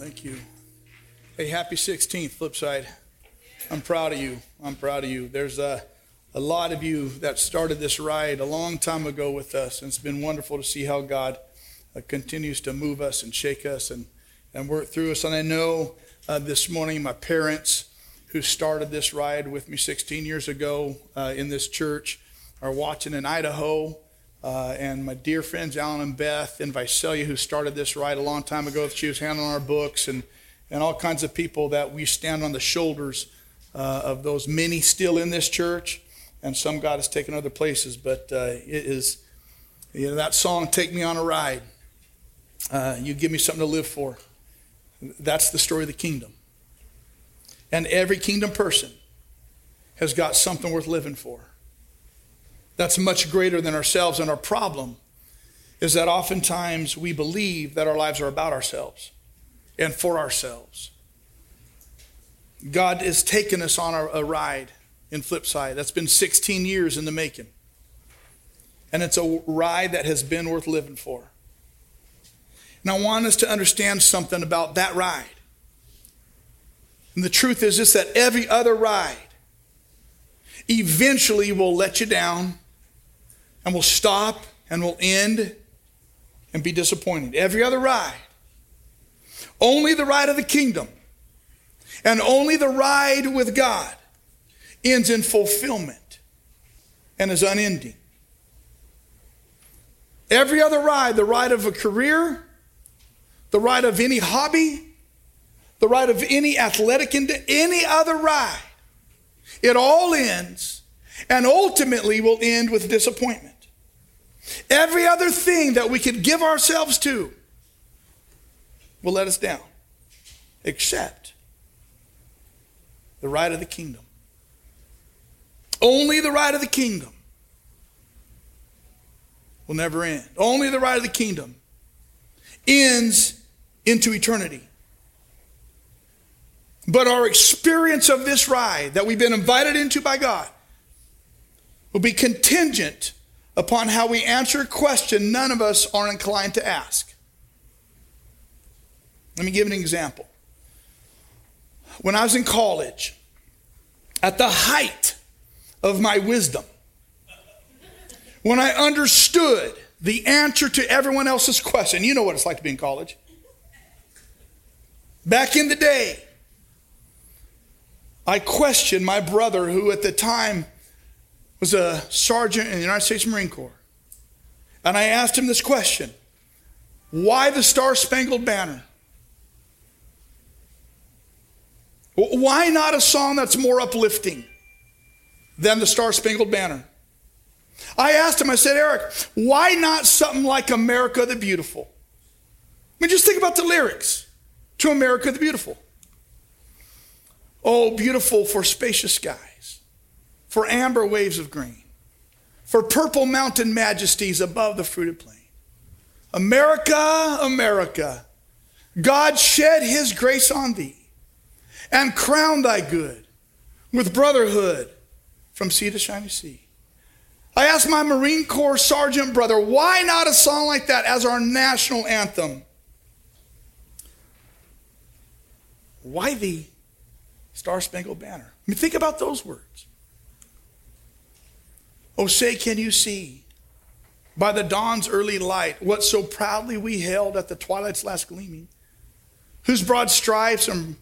Thank you. Hey, happy 16th, Flipside. I'm proud of you. I'm proud of you. There's a, a lot of you that started this ride a long time ago with us, and it's been wonderful to see how God uh, continues to move us and shake us and, and work through us. And I know uh, this morning my parents who started this ride with me 16 years ago uh, in this church are watching in Idaho. Uh, and my dear friends Alan and Beth and Visalia, who started this ride a long time ago, she was handling our books, and, and all kinds of people that we stand on the shoulders uh, of those many still in this church, and some God has taken other places. But uh, it is, you know, that song, Take Me on a Ride. Uh, you give me something to live for. That's the story of the kingdom. And every kingdom person has got something worth living for that's much greater than ourselves. And our problem is that oftentimes we believe that our lives are about ourselves and for ourselves. God has taken us on a, ride in Flipside that's been 16 years in the making. And it's a ride that has been worth living for. And I want us to understand something about that ride. And the truth is this that every other ride eventually will let you down and will stop and will end and be disappointed. Every other ride, only the ride of the kingdom and only the ride with God ends in fulfillment and is unending. Every other ride, the ride of a career, the ride of any hobby, the ride of any athletic, any other ride, it all ends and ultimately will end with disappointment. Every other thing that we could give ourselves to will let us down, except the right of the kingdom. Only the right of the kingdom will never end. Only the right of the kingdom ends into eternity. But our experience of this ride that we've been invited into by God will be contingent upon how we answer a question none of us are inclined to ask. Let me give an example. When I was in college, at the height of my wisdom, when I understood the answer to everyone else's question, you know what it's like to be in college. Back in the day, I questioned my brother, who at the time was a sergeant in the United States Marine Corps. And I asked him this question Why the Star Spangled Banner? Why not a song that's more uplifting than the Star Spangled Banner? I asked him, I said, Eric, why not something like America the Beautiful? I mean, just think about the lyrics to America the Beautiful. Oh, beautiful for spacious skies for amber waves of green, for purple mountain majesties above the fruited plain. America, America, God shed his grace on thee and crown thy good with brotherhood from sea to shining sea. I asked my Marine Corps sergeant brother, why not a song like that as our national anthem? Why the Star Spangled Banner? I mean, think about those words. Oh, say, can you see by the dawn's early light what so proudly we hailed at the twilight's last gleaming? Whose broad stripes and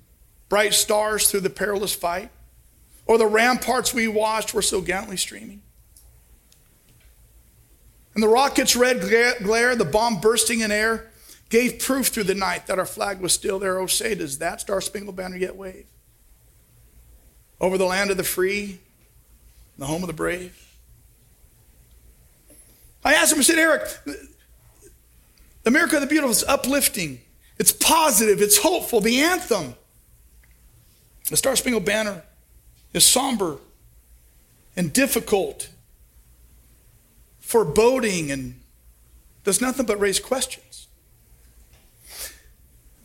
bright stars through the perilous fight? Or the ramparts we watched were so gallantly streaming? And the rocket's red glare, the bomb bursting in air, gave proof through the night that our flag was still there. Oh, say, does that star spangled banner yet wave? Over the land of the free, the home of the brave? I asked him, I said, Eric, America the Beautiful is uplifting. It's positive. It's hopeful. The anthem, the Star Spangled Banner, is somber and difficult, foreboding, and does nothing but raise questions.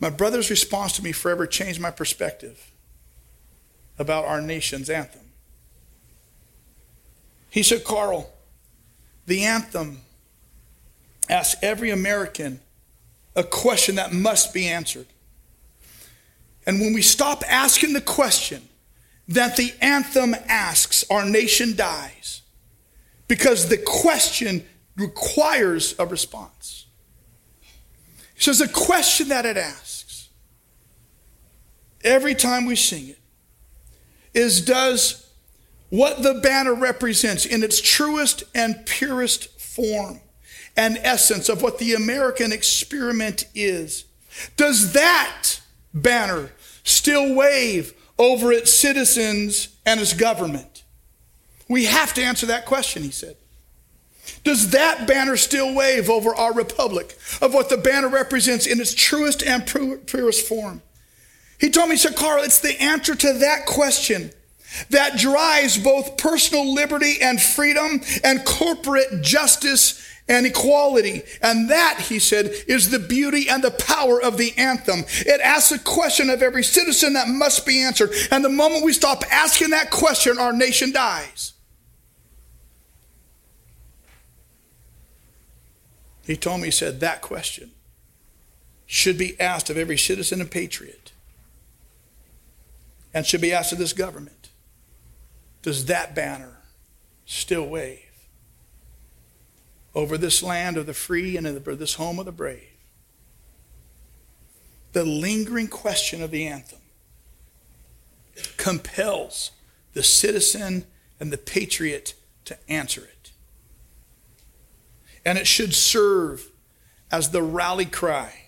My brother's response to me forever changed my perspective about our nation's anthem. He said, Carl, the anthem asks every American a question that must be answered. And when we stop asking the question that the anthem asks, our nation dies. Because the question requires a response. So there's a question that it asks every time we sing it is does what the banner represents in its truest and purest form and essence of what the American experiment is, does that banner still wave over its citizens and its government? We have to answer that question, he said. Does that banner still wave over our republic of what the banner represents in its truest and purest form? He told me, he said, Carl, it's the answer to that question that drives both personal liberty and freedom and corporate justice and equality. And that, he said, is the beauty and the power of the anthem. It asks a question of every citizen that must be answered. And the moment we stop asking that question, our nation dies. He told me, he said, that question should be asked of every citizen and patriot and should be asked of this government. Does that banner still wave over this land of the free and this home of the brave? The lingering question of the anthem compels the citizen and the patriot to answer it and it should serve as the rally cry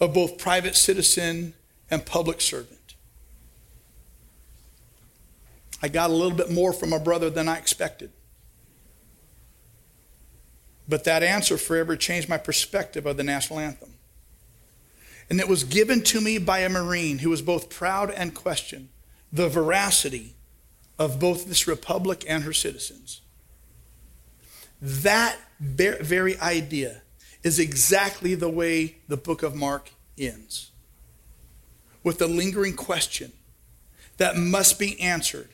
of both private citizen and public servant. I got a little bit more from my brother than I expected. But that answer forever changed my perspective of the national anthem. And it was given to me by a Marine who was both proud and questioned the veracity of both this republic and her citizens. That very idea is exactly the way the book of Mark ends with the lingering question that must be answered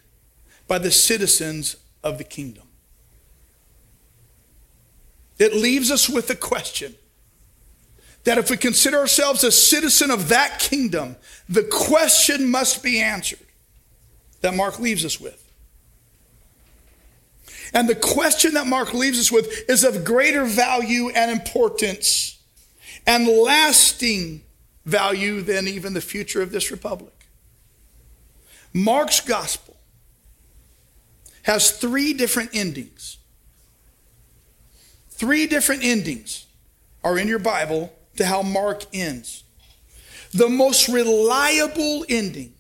by the citizens of the kingdom. It leaves us with the question that if we consider ourselves a citizen of that kingdom, the question must be answered that Mark leaves us with. And the question that Mark leaves us with is of greater value and importance and lasting value than even the future of this republic. Mark's gospel has three different endings. Three different endings are in your Bible to how Mark ends. The most reliable ending,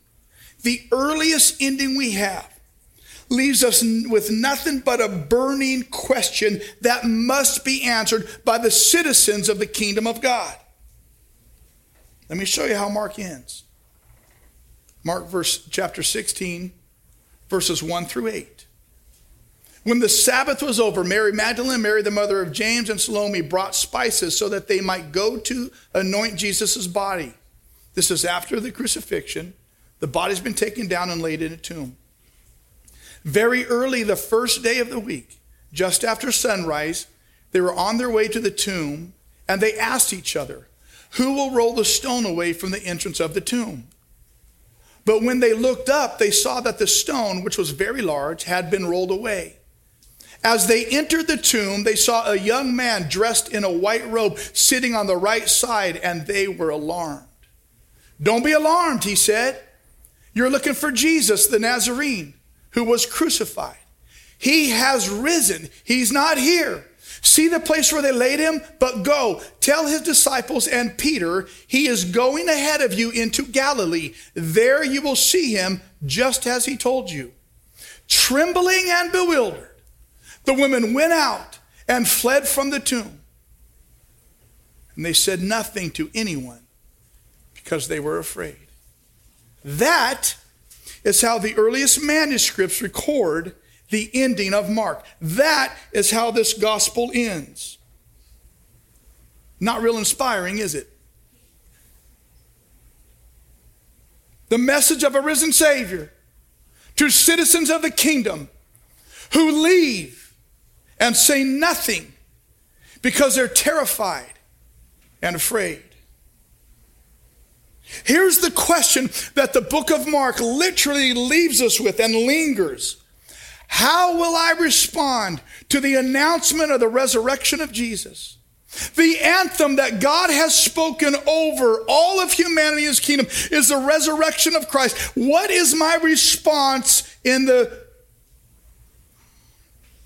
the earliest ending we have, leaves us with nothing but a burning question that must be answered by the citizens of the kingdom of God. Let me show you how Mark ends. Mark verse chapter 16 verses 1 through 8. When the Sabbath was over, Mary Magdalene, Mary the mother of James, and Salome brought spices so that they might go to anoint Jesus' body. This is after the crucifixion. The body's been taken down and laid in a tomb. Very early, the first day of the week, just after sunrise, they were on their way to the tomb and they asked each other, Who will roll the stone away from the entrance of the tomb? But when they looked up, they saw that the stone, which was very large, had been rolled away. As they entered the tomb, they saw a young man dressed in a white robe sitting on the right side, and they were alarmed. Don't be alarmed, he said. You're looking for Jesus, the Nazarene who was crucified. He has risen. He's not here. See the place where they laid him? But go, tell his disciples and Peter, he is going ahead of you into Galilee. There you will see him just as he told you. Trembling and bewildered, the women went out and fled from the tomb. And they said nothing to anyone because they were afraid. That is how the earliest manuscripts record the ending of Mark. That is how this gospel ends. Not real inspiring, is it? The message of a risen Savior to citizens of the kingdom who leave and say nothing because they're terrified and afraid. Here's the question that the book of Mark literally leaves us with and lingers. How will I respond to the announcement of the resurrection of Jesus? The anthem that God has spoken over all of humanity his kingdom is the resurrection of Christ. What is my response in the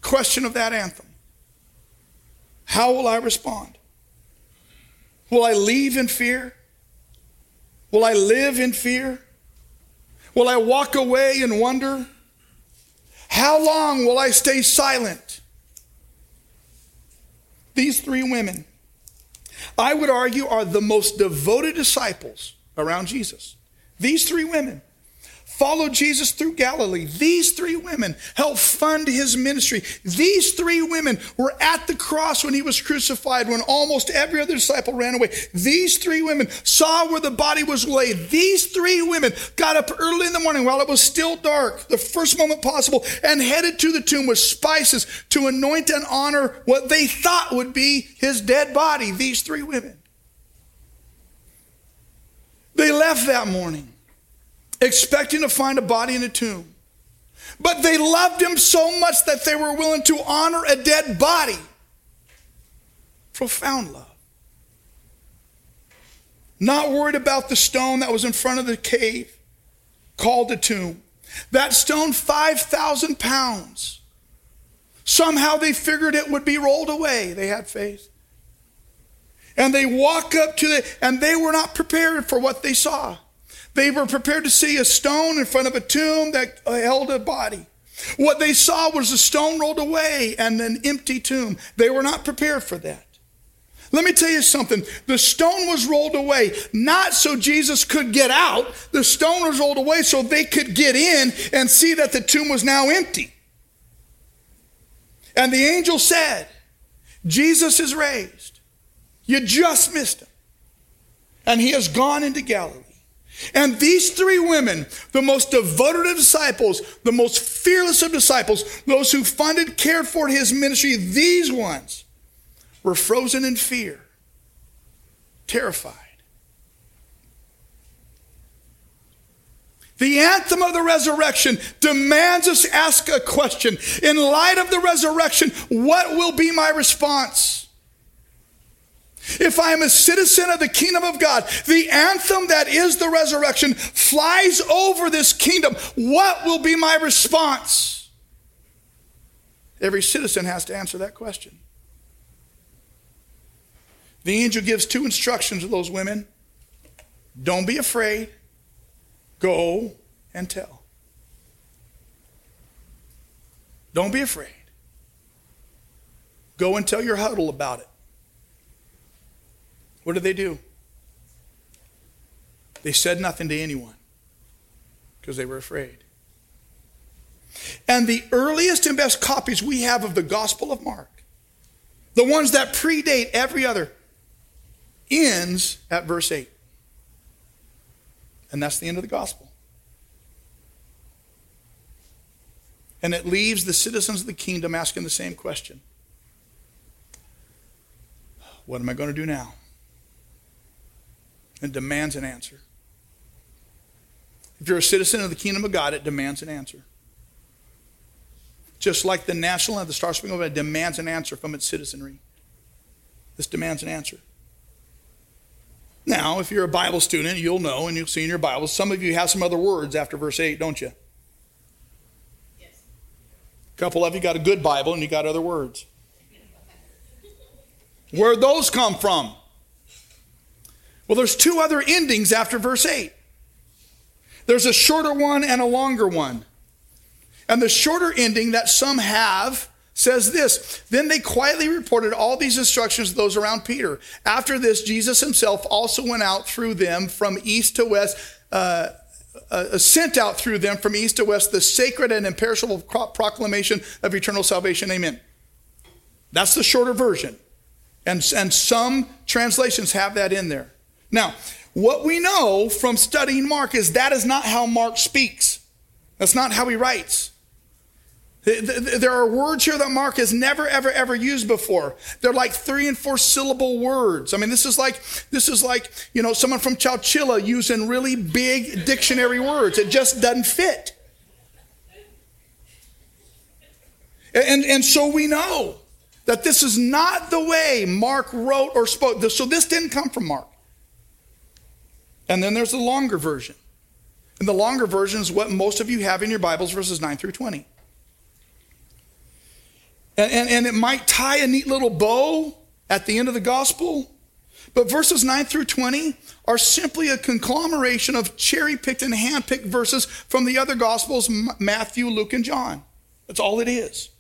question of that anthem? How will I respond? Will I leave in fear? Will I live in fear? Will I walk away in wonder? How long will I stay silent? These three women, I would argue, are the most devoted disciples around Jesus. These three women followed Jesus through Galilee. These three women helped fund his ministry. These three women were at the cross when he was crucified, when almost every other disciple ran away. These three women saw where the body was laid. These three women got up early in the morning while it was still dark, the first moment possible, and headed to the tomb with spices to anoint and honor what they thought would be his dead body. These three women. They left that morning expecting to find a body in a tomb. But they loved him so much that they were willing to honor a dead body. Profound love. Not worried about the stone that was in front of the cave called the tomb. That stone, 5,000 pounds. Somehow they figured it would be rolled away. They had faith. And they walk up to it, and they were not prepared for what they saw. They were prepared to see a stone in front of a tomb that held a body. What they saw was a stone rolled away and an empty tomb. They were not prepared for that. Let me tell you something. The stone was rolled away, not so Jesus could get out. The stone was rolled away so they could get in and see that the tomb was now empty. And the angel said, Jesus is raised. You just missed him. And he has gone into Galilee. And these three women, the most devoted of disciples, the most fearless of disciples, those who funded, cared for his ministry, these ones were frozen in fear, terrified. The anthem of the resurrection demands us ask a question. In light of the resurrection, what will be my response? If I am a citizen of the kingdom of God, the anthem that is the resurrection flies over this kingdom. What will be my response? Every citizen has to answer that question. The angel gives two instructions to those women don't be afraid, go and tell. Don't be afraid. Go and tell your huddle about it. What did they do? They said nothing to anyone because they were afraid. And the earliest and best copies we have of the Gospel of Mark, the ones that predate every other, ends at verse 8. And that's the end of the Gospel. And it leaves the citizens of the kingdom asking the same question What am I going to do now? And demands an answer. If you're a citizen of the kingdom of God, it demands an answer. Just like the national and the Star Spangled Banner demands an answer from its citizenry. This demands an answer. Now, if you're a Bible student, you'll know and you'll see in your Bibles, some of you have some other words after verse 8, don't you? Yes. A couple of you got a good Bible and you got other words. Where'd those come from? Well, there's two other endings after verse 8. There's a shorter one and a longer one. And the shorter ending that some have says this Then they quietly reported all these instructions to those around Peter. After this, Jesus himself also went out through them from east to west, uh, uh, sent out through them from east to west the sacred and imperishable proclamation of eternal salvation. Amen. That's the shorter version. And, and some translations have that in there. Now, what we know from studying Mark is that is not how Mark speaks. That's not how he writes. There are words here that Mark has never, ever, ever used before. They're like three and four syllable words. I mean, this is like, this is like, you know, someone from Chowchilla using really big dictionary words. It just doesn't fit. And, and so we know that this is not the way Mark wrote or spoke. So this didn't come from Mark. And then there's the longer version. And the longer version is what most of you have in your Bibles, verses 9 through 20. And, and, and it might tie a neat little bow at the end of the gospel. But verses 9 through 20 are simply a conglomeration of cherry picked and hand picked verses from the other gospels Matthew, Luke, and John. That's all it is.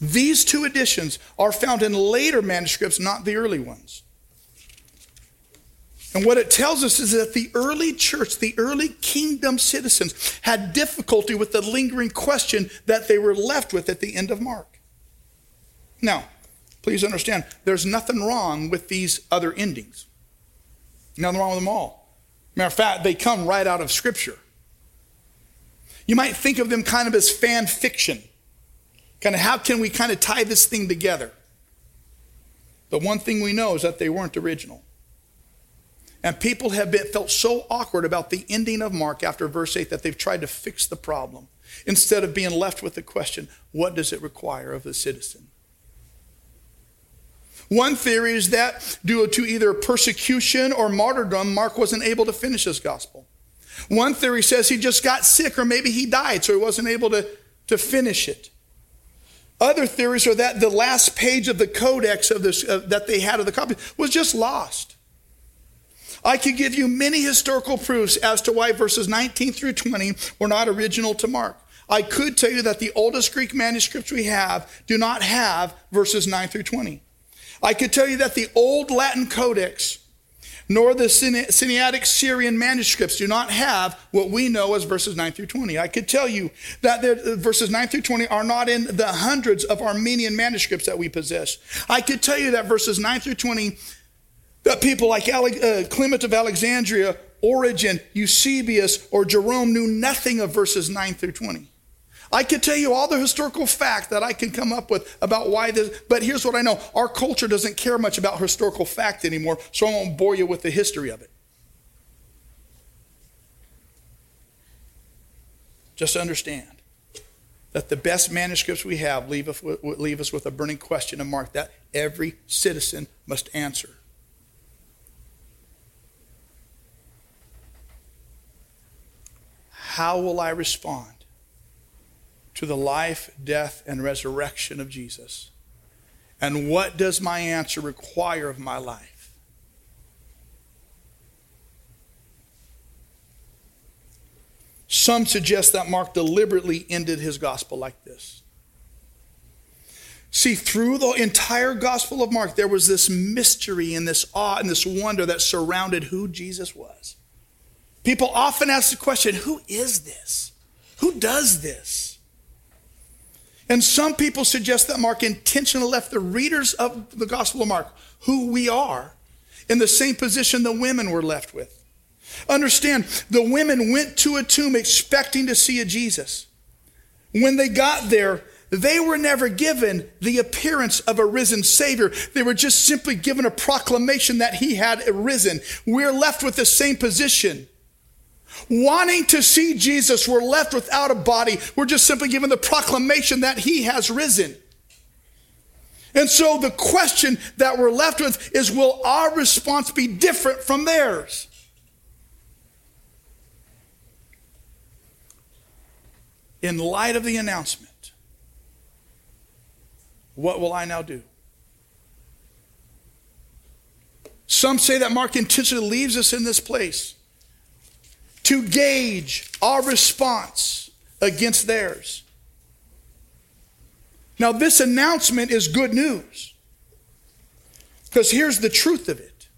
These two editions are found in later manuscripts, not the early ones. And what it tells us is that the early church, the early kingdom citizens, had difficulty with the lingering question that they were left with at the end of Mark. Now, please understand, there's nothing wrong with these other endings. Nothing wrong with them all. Matter of fact, they come right out of Scripture. You might think of them kind of as fan fiction. Kind of how can we kind of tie this thing together? The one thing we know is that they weren't original. And people have been, felt so awkward about the ending of Mark after verse 8 that they've tried to fix the problem instead of being left with the question what does it require of the citizen? One theory is that due to either persecution or martyrdom, Mark wasn't able to finish his gospel. One theory says he just got sick or maybe he died, so he wasn't able to, to finish it. Other theories are that the last page of the codex of this, uh, that they had of the copy was just lost. I could give you many historical proofs as to why verses 19 through 20 were not original to Mark. I could tell you that the oldest Greek manuscripts we have do not have verses 9 through 20. I could tell you that the old Latin codex nor the Sinaitic Syrian manuscripts do not have what we know as verses 9 through 20. I could tell you that the verses 9 through 20 are not in the hundreds of Armenian manuscripts that we possess. I could tell you that verses 9 through 20, that people like uh, Clement of Alexandria, Origen, Eusebius, or Jerome knew nothing of verses 9 through 20. I could tell you all the historical fact that I can come up with about why this, but here's what I know. Our culture doesn't care much about historical fact anymore, so I won't bore you with the history of it. Just understand that the best manuscripts we have leave us, with, a burning question and mark that every citizen must answer. How will I respond to the life, death, and resurrection of Jesus? And what does my answer require of my life? Some suggest that Mark deliberately ended his gospel like this. See, through the entire gospel of Mark, there was this mystery and this awe and this wonder that surrounded who Jesus was. People often ask the question who is this? Who does this? And some people suggest that Mark intentionally left the readers of the Gospel of Mark, who we are, in the same position the women were left with. Understand, the women went to a tomb expecting to see a Jesus. When they got there, they were never given the appearance of a risen Savior. They were just simply given a proclamation that he had arisen. We're left with the same position wanting to see Jesus, we're left without a body. We're just simply given the proclamation that he has risen. And so the question that we're left with is will our response be different from theirs? In light of the announcement, what will I now do? Some say that Mark intentionally leaves us in this place to gauge our response against theirs. Now, this announcement is good news. Because here's the truth of it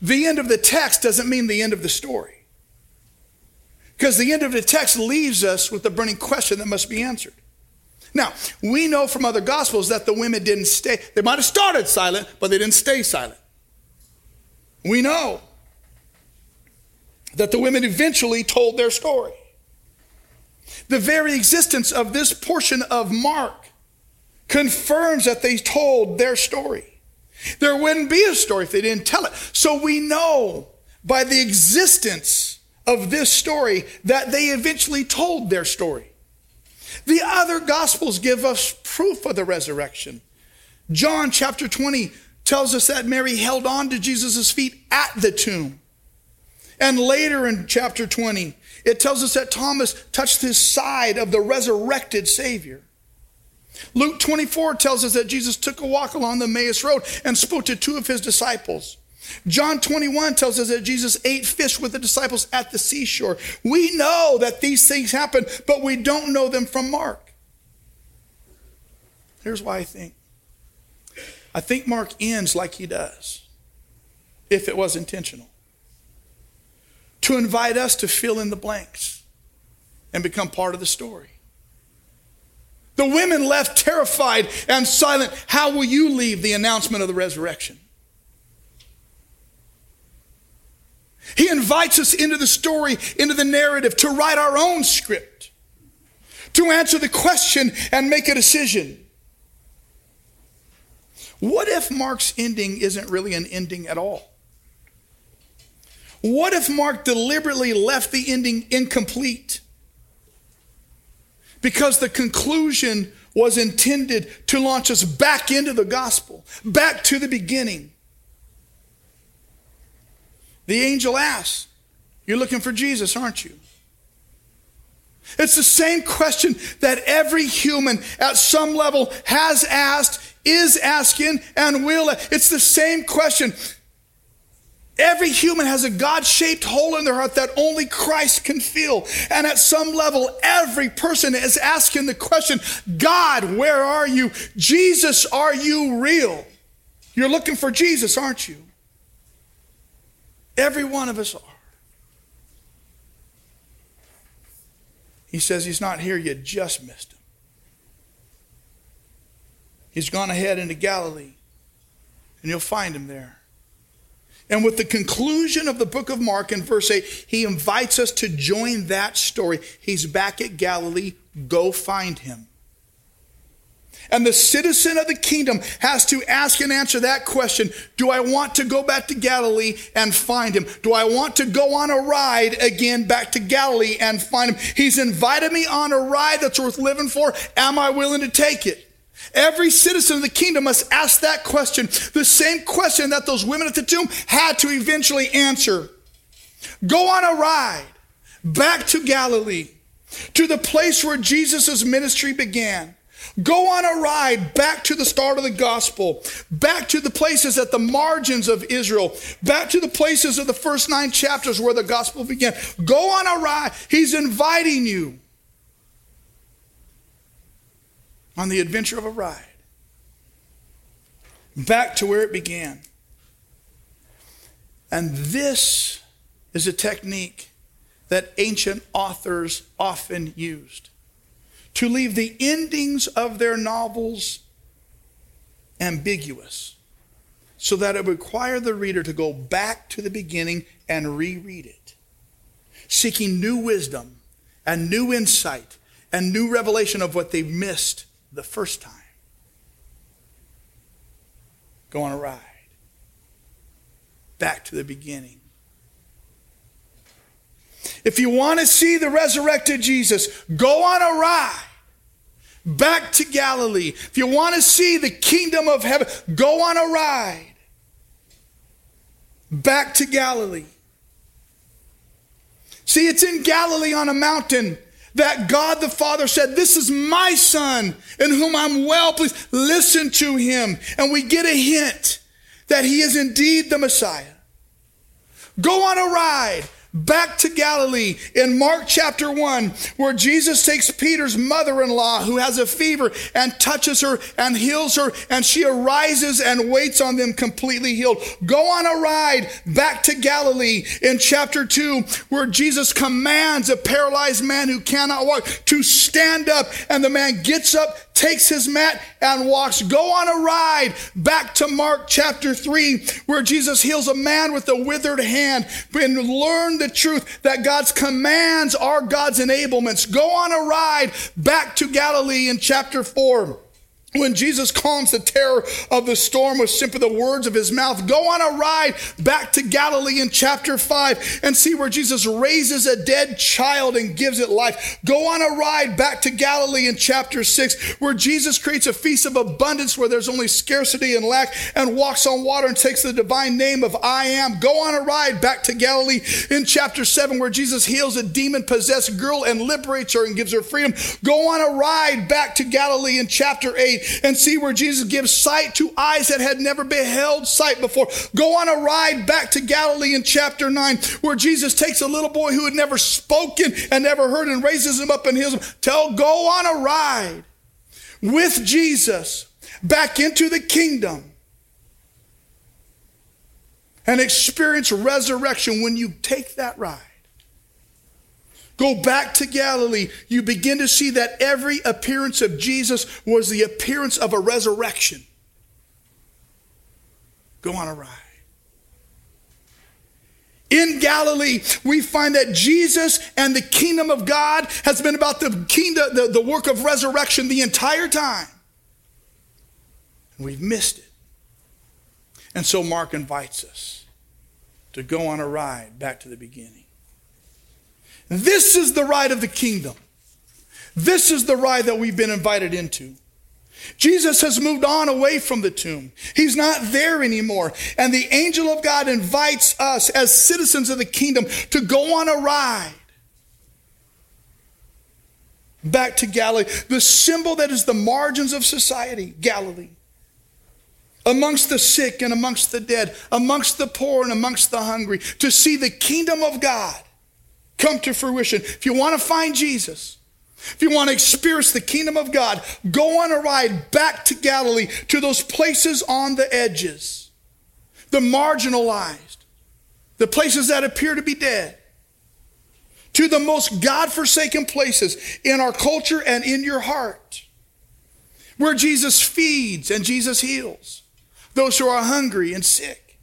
the end of the text doesn't mean the end of the story. Because the end of the text leaves us with a burning question that must be answered. Now, we know from other gospels that the women didn't stay, they might have started silent, but they didn't stay silent. We know that the women eventually told their story. The very existence of this portion of Mark confirms that they told their story. There wouldn't be a story if they didn't tell it. So we know by the existence of this story that they eventually told their story. The other gospels give us proof of the resurrection. John chapter 20 tells us that Mary held on to Jesus' feet at the tomb. And later in chapter 20, it tells us that Thomas touched his side of the resurrected Savior. Luke 24 tells us that Jesus took a walk along the Emmaus Road and spoke to two of his disciples. John 21 tells us that Jesus ate fish with the disciples at the seashore. We know that these things happen, but we don't know them from Mark. Here's why I think I think Mark ends like he does, if it was intentional to invite us to fill in the blanks and become part of the story. The women left terrified and silent. How will you leave the announcement of the resurrection? He invites us into the story, into the narrative, to write our own script, to answer the question and make a decision. What if Mark's ending isn't really an ending at all? What if Mark deliberately left the ending incomplete? Because the conclusion was intended to launch us back into the gospel, back to the beginning. The angel asks, You're looking for Jesus, aren't you? It's the same question that every human at some level has asked, is asking, and will. It's the same question. Every human has a God shaped hole in their heart that only Christ can fill. And at some level, every person is asking the question God, where are you? Jesus, are you real? You're looking for Jesus, aren't you? Every one of us are. He says he's not here, you just missed him. He's gone ahead into Galilee, and you'll find him there. And with the conclusion of the book of Mark in verse 8, he invites us to join that story. He's back at Galilee. Go find him. And the citizen of the kingdom has to ask and answer that question Do I want to go back to Galilee and find him? Do I want to go on a ride again back to Galilee and find him? He's invited me on a ride that's worth living for. Am I willing to take it? Every citizen of the kingdom must ask that question, the same question that those women at the tomb had to eventually answer. Go on a ride back to Galilee, to the place where Jesus' ministry began. Go on a ride back to the start of the gospel, back to the places at the margins of Israel, back to the places of the first nine chapters where the gospel began. Go on a ride. He's inviting you. On the adventure of a ride back to where it began. And this is a technique that ancient authors often used to leave the endings of their novels ambiguous so that it would require the reader to go back to the beginning and reread it, seeking new wisdom and new insight and new revelation of what they've missed the first time. Go on a ride. Back to the beginning. If you want to see the resurrected Jesus, go on a ride back to Galilee. If you want to see the kingdom of heaven, go on a ride back to Galilee. See, it's in Galilee on a mountain that God the Father said, This is my son in whom I'm well pleased. Listen to him. And we get a hint that he is indeed the Messiah. Go on a ride back to Galilee in Mark chapter 1, where Jesus takes Peter's mother in law who has a fever and touches her and heals her, and she arises and waits on them completely healed. Go on a ride back to Galilee in chapter 2, where Jesus commands a paralyzed man who cannot walk to stand up, and the man gets up, takes his mat and walks. Go on a ride back to Mark chapter 3, where Jesus heals a man with a withered hand and learn the the truth that God's commands are God's enablements. Go on a ride back to Galilee in chapter 4 when Jesus calms the terror of the storm with simply the words of his mouth, go on a ride back to Galilee in chapter 5 and see where Jesus raises a dead child and gives it life. Go on a ride back to Galilee in chapter 6 where Jesus creates a feast of abundance where there's only scarcity and lack and walks on water and takes the divine name of I am. Go on a ride back to Galilee in chapter 7 where Jesus heals a demon possessed girl and liberates her and gives her freedom. Go on a ride back to Galilee in chapter 8 and see where Jesus gives sight to eyes that had never beheld sight before. Go on a ride back to Galilee in chapter 9 where Jesus takes a little boy who had never spoken and never heard and raises him up and heals him. Tell, go on a ride with Jesus back into the kingdom and experience resurrection when you take that ride. Go back to Galilee. You begin to see that every appearance of Jesus was the appearance of a resurrection. Go on a ride. In Galilee, we find that Jesus and the kingdom of God has been about the kingdom, the, the work of resurrection the entire time. And we've missed it. And so Mark invites us to go on a ride back to the beginning. This is the ride of the kingdom. This is the ride that we've been invited into. Jesus has moved on away from the tomb. He's not there anymore. And the angel of God invites us as citizens of the kingdom to go on a ride back to Galilee, the symbol that is the margins of society, Galilee. Amongst the sick and amongst the dead, amongst the poor and amongst the hungry, to see the kingdom of God come to fruition. If you want to find Jesus, if you want to experience the kingdom of God, go on a ride back to Galilee, to those places on the edges, the marginalized, the places that appear to be dead, to the most God forsaken places in our culture and in your heart, where Jesus feeds and Jesus heals those who are hungry and sick,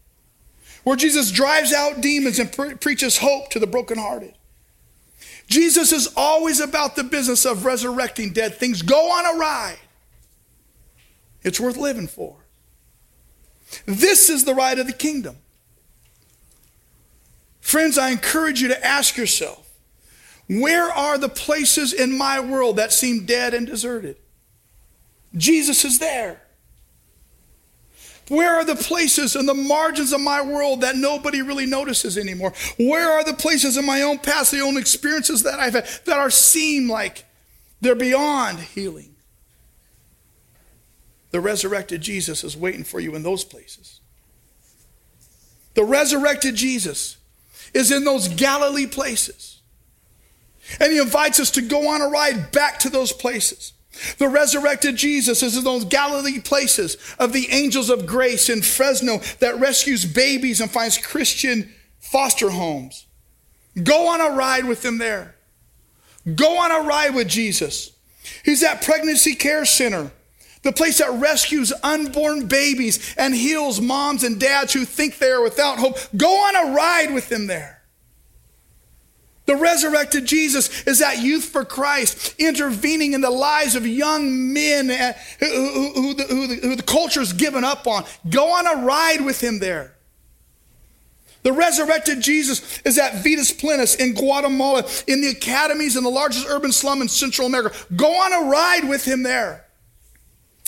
where Jesus drives out demons and pre- preaches hope to the brokenhearted Jesus is always about the business of resurrecting dead things. Go on a ride. It's worth living for. This is the ride of the kingdom. Friends, I encourage you to ask yourself where are the places in my world that seem dead and deserted? Jesus is there. Where are the places in the margins of my world that nobody really notices anymore? Where are the places in my own past, the own experiences that I've had that are seem like they're beyond healing? The resurrected Jesus is waiting for you in those places. The resurrected Jesus is in those Galilee places. And he invites us to go on a ride back to those places. The resurrected Jesus is in those Galilee places of the angels of grace in Fresno that rescues babies and finds Christian foster homes. Go on a ride with them there. Go on a ride with Jesus. He's at Pregnancy Care Center, the place that rescues unborn babies and heals moms and dads who think they are without hope. Go on a ride with them there. The resurrected Jesus is that youth for Christ intervening in the lives of young men uh, who, who, who, the, who, the, who the culture's given up on. Go on a ride with him there. The resurrected Jesus is at Vidas Plenas in Guatemala, in the academies in the largest urban slum in Central America. Go on a ride with him there.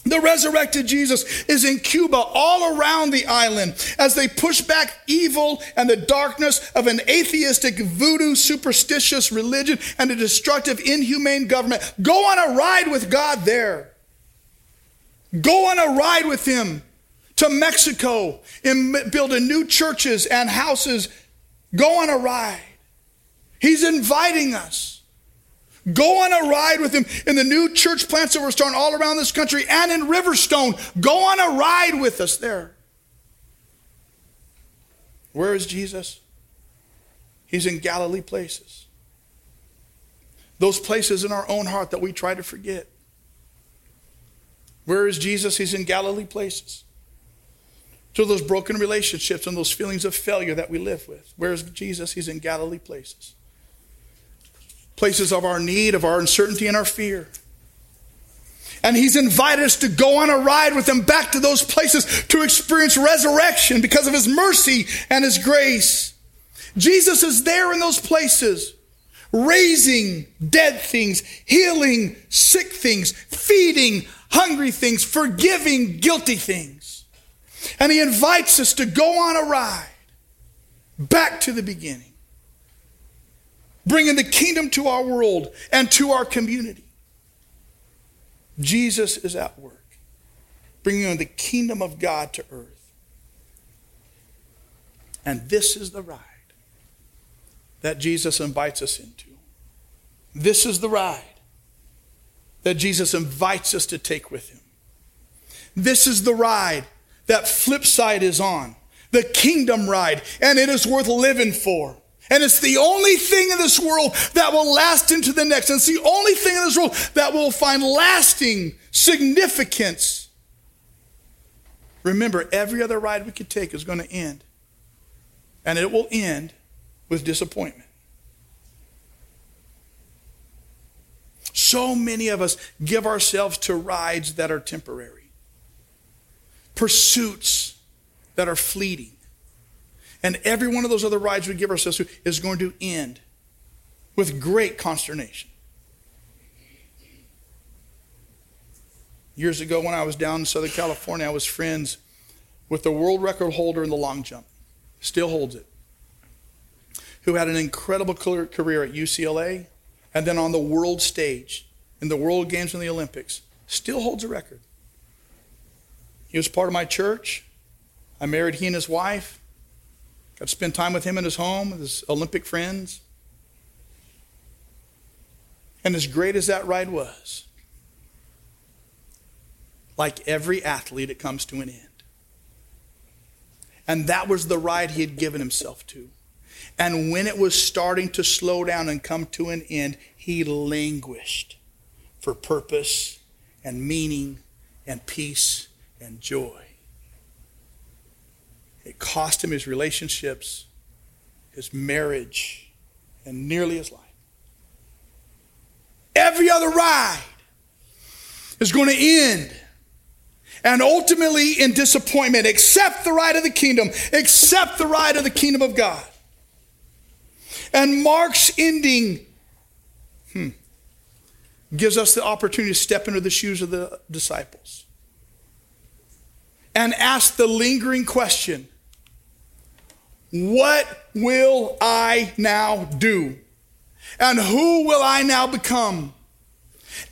The resurrected Jesus is in Cuba, all around the island, as they push back evil and the darkness of an atheistic, voodoo, superstitious religion and a destructive, inhumane government. Go on a ride with God there. Go on a ride with Him to Mexico and building new churches and houses. Go on a ride. He's inviting us. Go on a ride with him in the new church plants that we're starting all around this country and in Riverstone. Go on a ride with us there. Where is Jesus? He's in Galilee places. Those places in our own heart that we try to forget. Where is Jesus? He's in Galilee places. to those broken relationships and those feelings of failure that we live with. Where's Jesus? He's in Galilee places. Places of our need, of our uncertainty, and our fear. And he's invited us to go on a ride with him back to those places to experience resurrection because of his mercy and his grace. Jesus is there in those places, raising dead things, healing sick things, feeding hungry things, forgiving guilty things. And he invites us to go on a ride back to the beginning, bringing the kingdom to our world and to our community. Jesus is at work, bringing the kingdom of God to earth. And this is the ride that Jesus invites us into. This is the ride that Jesus invites us to take with him. This is the ride that Flipside is on, the kingdom ride, and it is worth living for. And it's the only thing in this world that will last into the next. And it's the only thing in this world that will find lasting significance. Remember, every other ride we could take is going to end. And it will end with disappointment. So many of us give ourselves to rides that are temporary, pursuits that are fleeting. And every one of those other rides we give ourselves to is going to end with great consternation. Years ago, when I was down in Southern California, I was friends with the world record holder in the long jump, still holds it, who had an incredible career at UCLA and then on the world stage in the World Games and the Olympics, still holds a record. He was part of my church. I married he and his wife. Got to spend time with him in his home, with his Olympic friends. And as great as that ride was, like every athlete, it comes to an end. And that was the ride he had given himself to. And when it was starting to slow down and come to an end, he languished for purpose and meaning and peace and joy. It cost him his relationships, his marriage, and nearly his life. Every other ride is going to end and ultimately in disappointment, Accept the ride of the kingdom, accept the ride of the kingdom of God. And Mark's ending hmm, gives us the opportunity to step into the shoes of the disciples and ask the lingering question what will I now do? And who will I now become?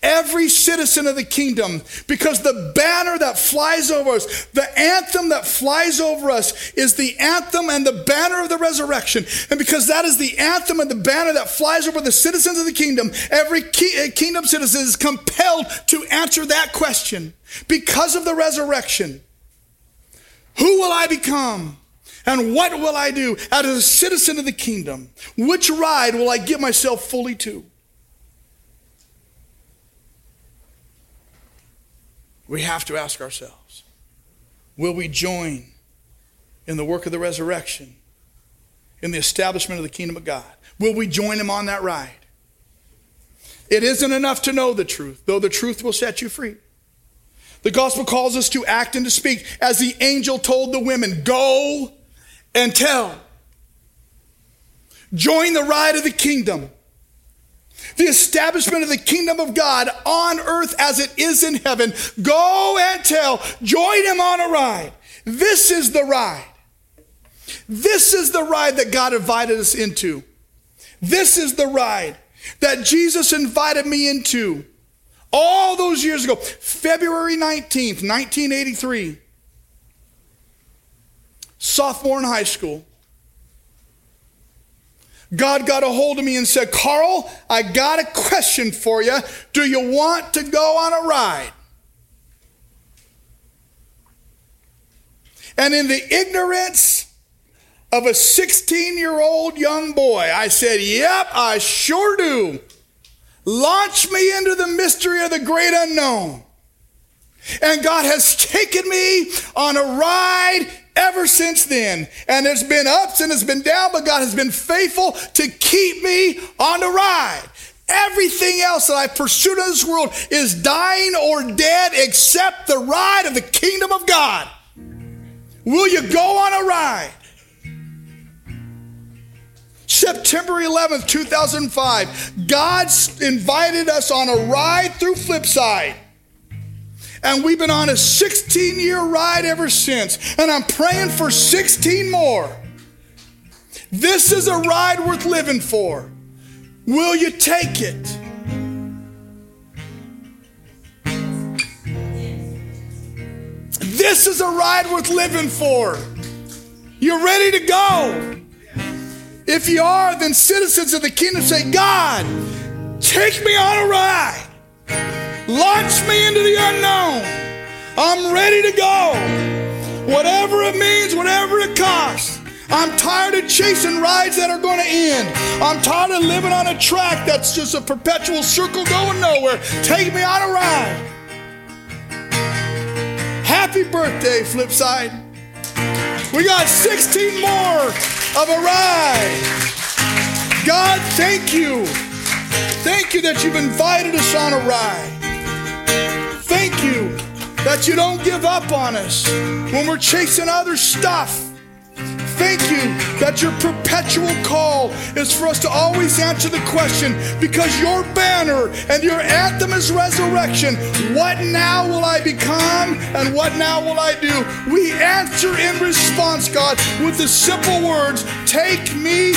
Every citizen of the kingdom, because the banner that flies over us, the anthem that flies over us is the anthem and the banner of the resurrection. And because that is the anthem and the banner that flies over the citizens of the kingdom, every eh, kingdom citizen is compelled to answer that question. Because of the resurrection, who will I become? And what will I do as a citizen of the kingdom? Which ride will I give myself fully to? We have to ask ourselves will we join in the work of the resurrection, in the establishment of the kingdom of God? Will we join him on that ride? It isn't enough to know the truth, though the truth will set you free. The gospel calls us to act and to speak as the angel told the women go and tell. Join the ride of the kingdom. The establishment of the kingdom of God on earth as it is in heaven. Go and tell. Join him on a ride. This is the ride. This is the ride that God invited us into. This is the ride that Jesus invited me into all those years ago. February 19th, 1983 sophomore in high school, God got a hold of me and said, Carl, I got a question for you. Do you want to go on a ride? And in the ignorance of a 16 year old young boy, I said, Yep, I sure do. Launch me into the mystery of the great unknown. And God has taken me on a ride ever since then. And there's been ups and it's been down, but God has been faithful to keep me on the ride. Everything else that I pursued in this world is dying or dead except the ride of the kingdom of God. Will you go on a ride? September 11th, 2005, God invited us on a ride through Flipside. And we've been on a 16 year ride ever since. And I'm praying for 16 more. This is a ride worth living for. Will you take it? This is a ride worth living for. You're ready to go. If you are, then citizens of the kingdom say, God, take me on a ride. Launch me into the unknown. I'm ready to go. Whatever it means, whatever it costs. I'm tired of chasing rides that are going to end. I'm tired of living on a track that's just a perpetual circle going nowhere. Take me on a ride. Happy birthday, Flipside. We got 16 more of a ride. God, thank you. Thank you that you've invited us on a ride. Thank you that you don't give up on us when we're chasing other stuff. Thank you that your perpetual call is for us to always answer the question because your banner and your anthem is resurrection. What now will I become and what now will I do? We answer in response, God, with the simple words Take me